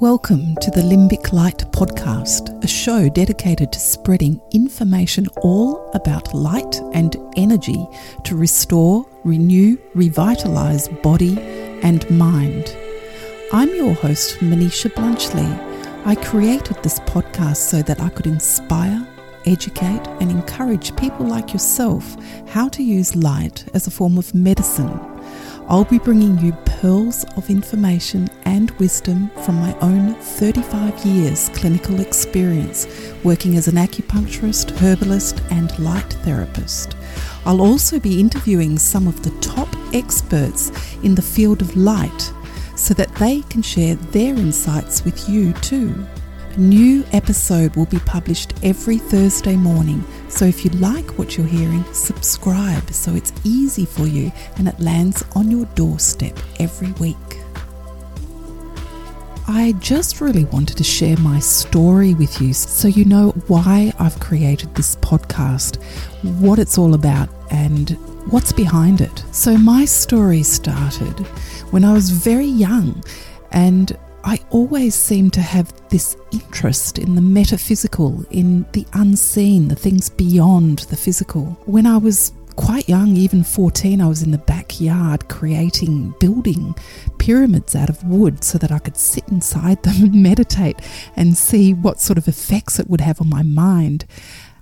Welcome to the Limbic Light podcast, a show dedicated to spreading information all about light and energy to restore, renew, revitalize body and mind. I'm your host, Maniisha Bluntschli. I created this podcast so that I could inspire, educate, and encourage people like yourself how to use light as a form of medicine I'll be bringing you pearls of information and wisdom from my own 35 years clinical experience working as an acupuncturist, herbalist, and light therapist. I'll also be interviewing some of the top experts in the field of light so that they can share their insights with you too. A new episode will be published every Thursday morning, so if you like what you're hearing, subscribe so it's easy for you and it lands on your doorstep every week. I just really wanted to share my story with you so you know why I've created this podcast, what it's all about, and what's behind it. So, my story started when I was very young and I always seem to have this interest in the metaphysical, in the unseen, the things beyond the physical. When I was quite young, even 14, I was in the backyard creating, building pyramids out of wood so that I could sit inside them and meditate and see what sort of effects it would have on my mind.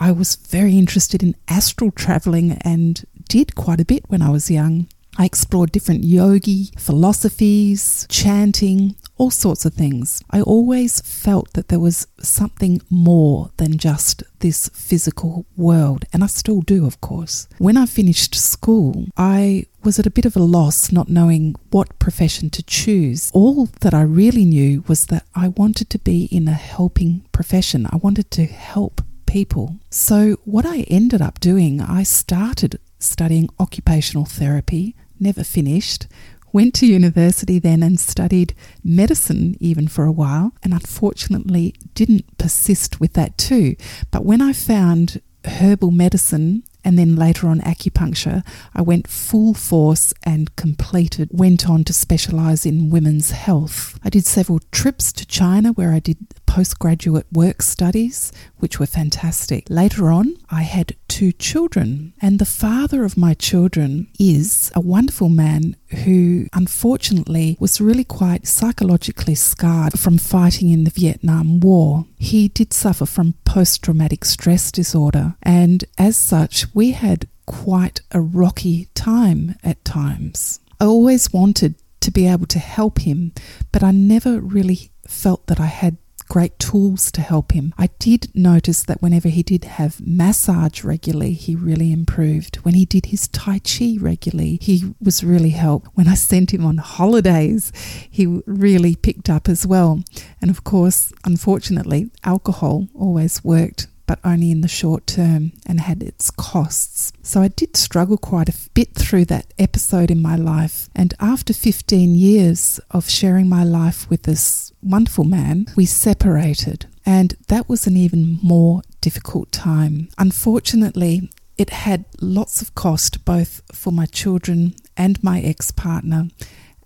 I was very interested in astral traveling and did quite a bit when I was young. I explored different yogi philosophies, chanting, all sorts of things. I always felt that there was something more than just this physical world, and I still do, of course. When I finished school, I was at a bit of a loss not knowing what profession to choose. All that I really knew was that I wanted to be in a helping profession, I wanted to help people. So, what I ended up doing, I started studying occupational therapy, never finished, Went to university then and studied medicine even for a while, and unfortunately didn't persist with that too. But when I found herbal medicine and then later on acupuncture, I went full force and completed, went on to specialize in women's health. I did several trips to China where I did postgraduate work studies, which were fantastic. Later on, I had two children, and the father of my children is a wonderful man who unfortunately was really quite psychologically scarred from fighting in the Vietnam War. He did suffer from post traumatic stress disorder, and as such, we had quite a rocky time at times. I always wanted to be able to help him, but I never really felt that I had great tools to help him. I did notice that whenever he did have massage regularly, he really improved. When he did his Tai Chi regularly, he was really helped. When I sent him on holidays, he really picked up as well. And of course, unfortunately, alcohol always worked but only in the short term and had its costs. So I did struggle quite a bit through that episode in my life. And after 15 years of sharing my life with this wonderful man, we separated. And that was an even more difficult time. Unfortunately, it had lots of cost both for my children and my ex partner,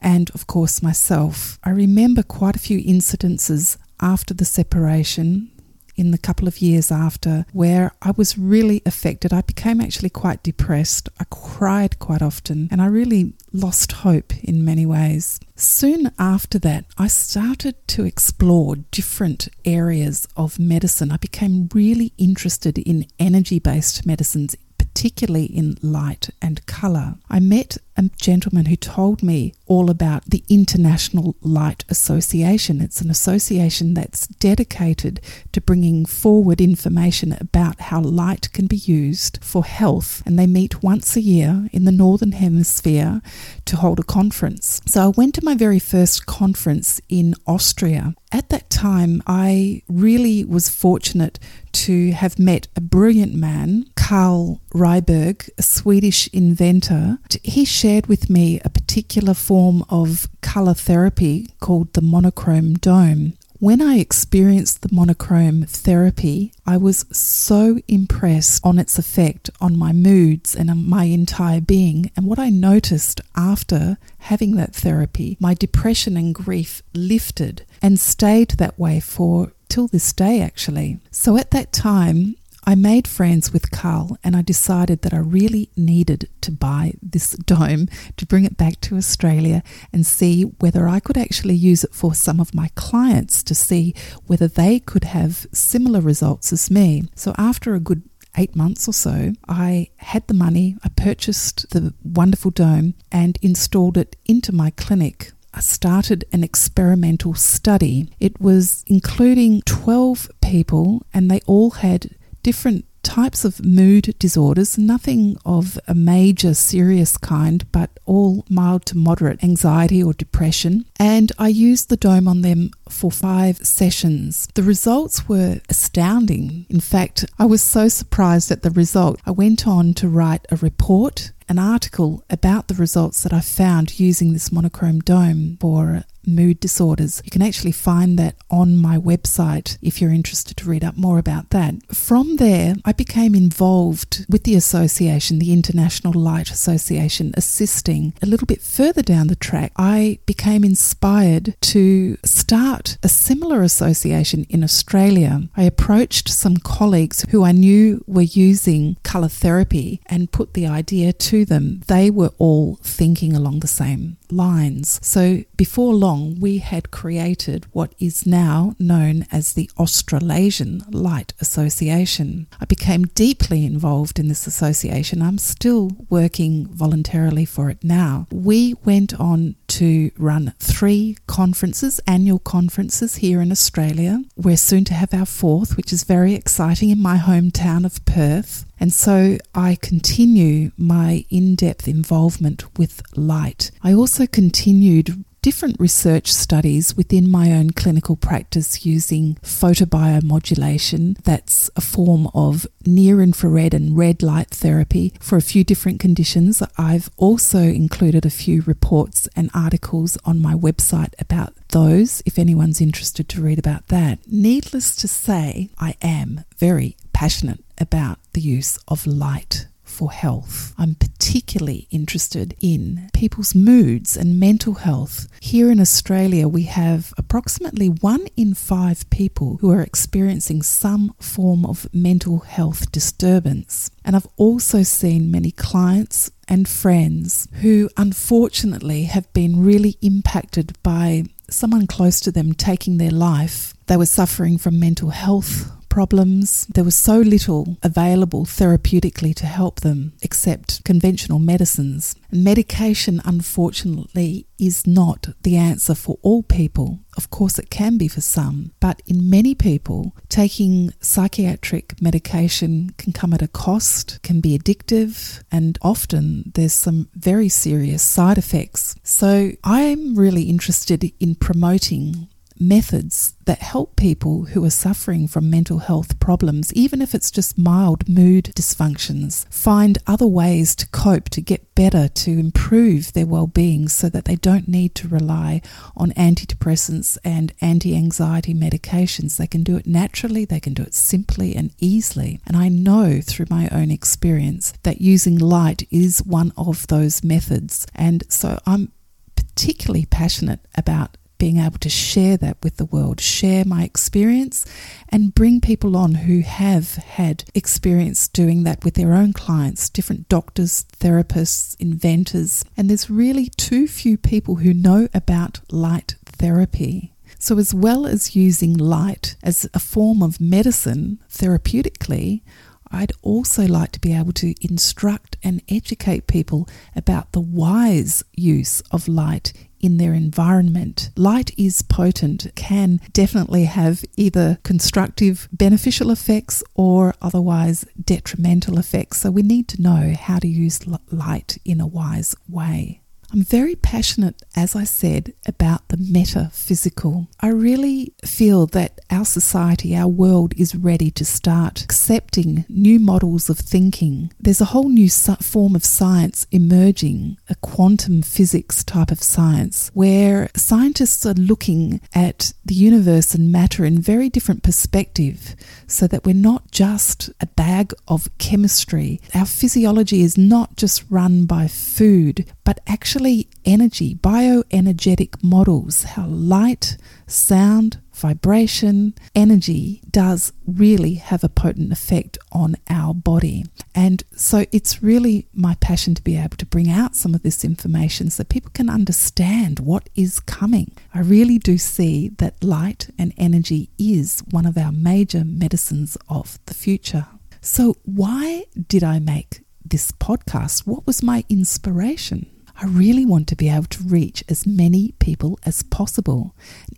and of course myself. I remember quite a few incidences after the separation in the couple of years after where I was really affected. I became actually quite depressed. I cried quite often and I really lost hope in many ways. Soon after that, I started to explore different areas of medicine. I became really interested in energy based medicines, particularly in light and colour. I met a gentleman who told me all about the International Light Association. It's an association that's dedicated to bringing forward information about how light can be used for health, and they meet once a year in the Northern Hemisphere to hold a conference. So I went to my very first conference in Austria. At that time, I really was fortunate to have met a brilliant man, Karl Ryberg, a Swedish inventor. He shared with me a particular form of color therapy called the monochrome dome. When I experienced the monochrome therapy, I was so impressed on its effect on my moods and on my entire being. And what I noticed after having that therapy, my depression and grief lifted and stayed that way for till this day, actually. So at that time, I made friends with Karl and I decided that I really needed to buy this dome to bring it back to Australia and see whether I could actually use it for some of my clients to see whether they could have similar results as me. So after a good eight months or so, I had the money, I purchased the wonderful dome and installed it into my clinic I started an experimental study. It was including 12 people, and they all had different types of mood disorders, nothing of a major serious kind, but all mild to moderate anxiety or depression. And I used the dome on them for five sessions. The results were astounding. In fact, I was so surprised at the result. I went on to write a report an article about the results that I found using this monochrome dome for mood disorders. You can actually find that on my website if you're interested to read up more about that. From there, I became involved with the association, the International Light Association, assisting a little bit further down the track. I became inspired to start a similar association in Australia. I approached some colleagues who I knew were using colour therapy and put the idea to them. They were all thinking along the same lines. So before long, we had created what is now known as the Australasian Light Association. I became deeply involved in this association. I'm still working voluntarily for it now. We went on to run three conferences, annual conferences here in Australia. We're soon to have our fourth, which is very exciting in my hometown of Perth. And so I continue my in depth involvement with light. I also continued different research studies within my own clinical practice using photobiomodulation. That's a form of near infrared and red light therapy for a few different conditions. I've also included a few reports and articles on my website about those if anyone's interested to read about that. Needless to say, I am very passionate about the use of light for health. I'm particularly interested in people's moods and mental health. Here in Australia, we have approximately one in five people who are experiencing some form of mental health disturbance. And I've also seen many clients and friends who unfortunately have been really impacted by someone close to them taking their life. They were suffering from mental health problems. There was so little available therapeutically to help them except conventional medicines. Medication, unfortunately, is not the answer for all people. Of course, it can be for some, but in many people, taking psychiatric medication can come at a cost, can be addictive, and often there's some very serious side effects. So, I'm really interested in promoting methods that help people who are suffering from mental health problems, even if it's just mild mood dysfunctions, find other ways to cope, to get better, to improve their well being so that they don't need to rely on antidepressants and anti anxiety medications. They can do it naturally, they can do it simply and easily. And I know through my own experience that using light is one of those methods. And so I'm particularly passionate about being able to share that with the world, share my experience, and bring people on who have had experience doing that with their own clients, different doctors, therapists, inventors. And there's really too few people who know about light therapy. So, as well as using light as a form of medicine therapeutically, I'd also like to be able to instruct and educate people about the wise use of light in their environment. Light is potent, can definitely have either constructive, beneficial effects or otherwise detrimental effects. So we need to know how to use light in a wise way. I'm very passionate, as I said, about the metaphysical. I really feel that our society, our world is ready to start accepting new models of thinking. There's a whole new form of science emerging, a quantum physics type of science, where scientists are looking at the universe and matter in very different perspective so that we're not just a bag of chemistry. Our physiology is not just run by food, but actually energy, bioenergetic models, how light, sound, vibration, energy does really have a potent effect on our body. And so it's really my passion to be able to bring out some of this information so people can understand what is coming. I really do see that light and energy is one of our major medicines of the future. So, why did I make this podcast? What was my inspiration? I really want to be able to reach as many people as possible.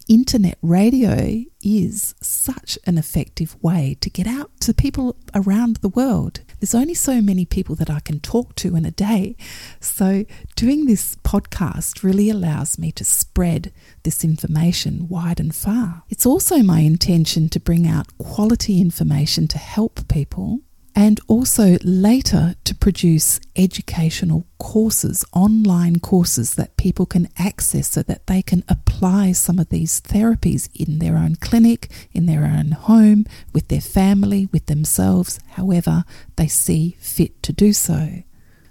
Internet radio is such an effective way to get out to people around the world. There's only so many people that I can talk to in a day. So, doing this podcast really allows me to spread this information wide and far. It's also my intention to bring out quality information to help people and also later to produce educational courses, online courses that people can access so that they can apply some of these therapies in their own clinic, in their own home, with their family, with themselves, however they see fit to do so.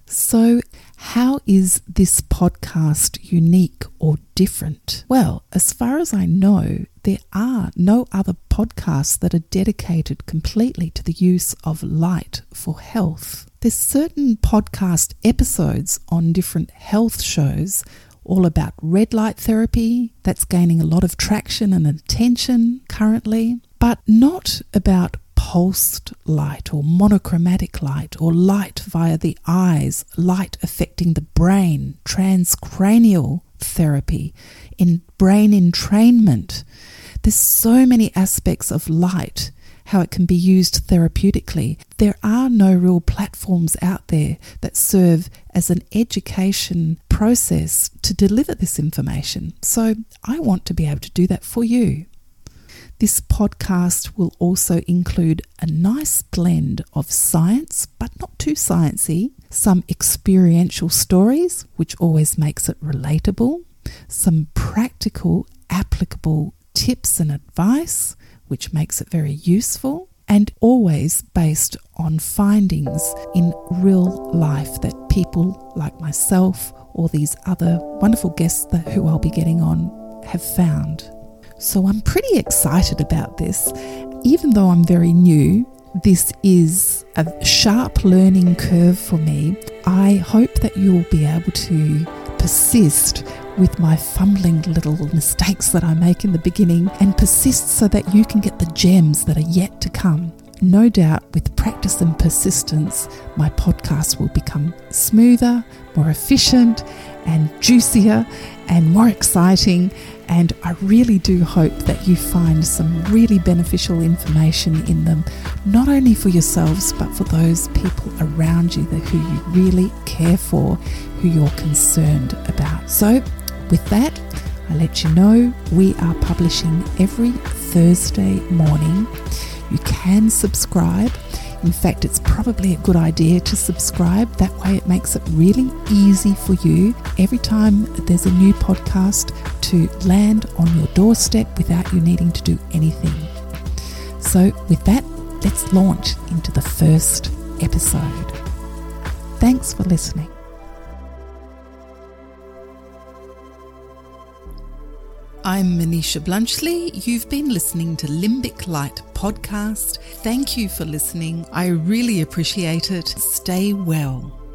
So, how is this podcast unique or different? Well, as far as I know, there are no other podcasts that are dedicated completely to the use of light for health. There's certain podcast episodes on different health shows all about red light therapy that's gaining a lot of traction and attention currently, but not about pulsed light or monochromatic light or light via the eyes, light affecting the brain, transcranial therapy, in brain entrainment. There's so many aspects of light, how it can be used therapeutically. There are no real platforms out there that serve as an education process to deliver this information. So I want to be able to do that for you. This podcast will also include a nice blend of science, but not too sciencey, some experiential stories, which always makes it relatable, some practical, applicable tips and advice, which makes it very useful, and always based on findings in real life that people like myself or these other wonderful guests that, who I'll be getting on have found. So I'm pretty excited about this. Even though I'm very new, this is a sharp learning curve for me. I hope that you'll be able to persist with my fumbling little mistakes that I make in the beginning and persist so that you can get the gems that are yet to come. No doubt, with practice and persistence, my podcast will become smoother, more efficient, and juicier and more exciting. And I really do hope that you find some really beneficial information in them, not only for yourselves, but for those people around you that who you really care for, who you're concerned about. So, with that, I let you know we are publishing every Thursday morning. You can subscribe in fact, it's probably a good idea to subscribe. That way, it makes it really easy for you every time there's a new podcast to land on your doorstep without you needing to do anything. So, with that, let's launch into the first episode. Thanks for listening. I'm Maniisha Bluntschli. You've been listening to Limbic Light podcast. Thank you for listening. I really appreciate it. Stay well.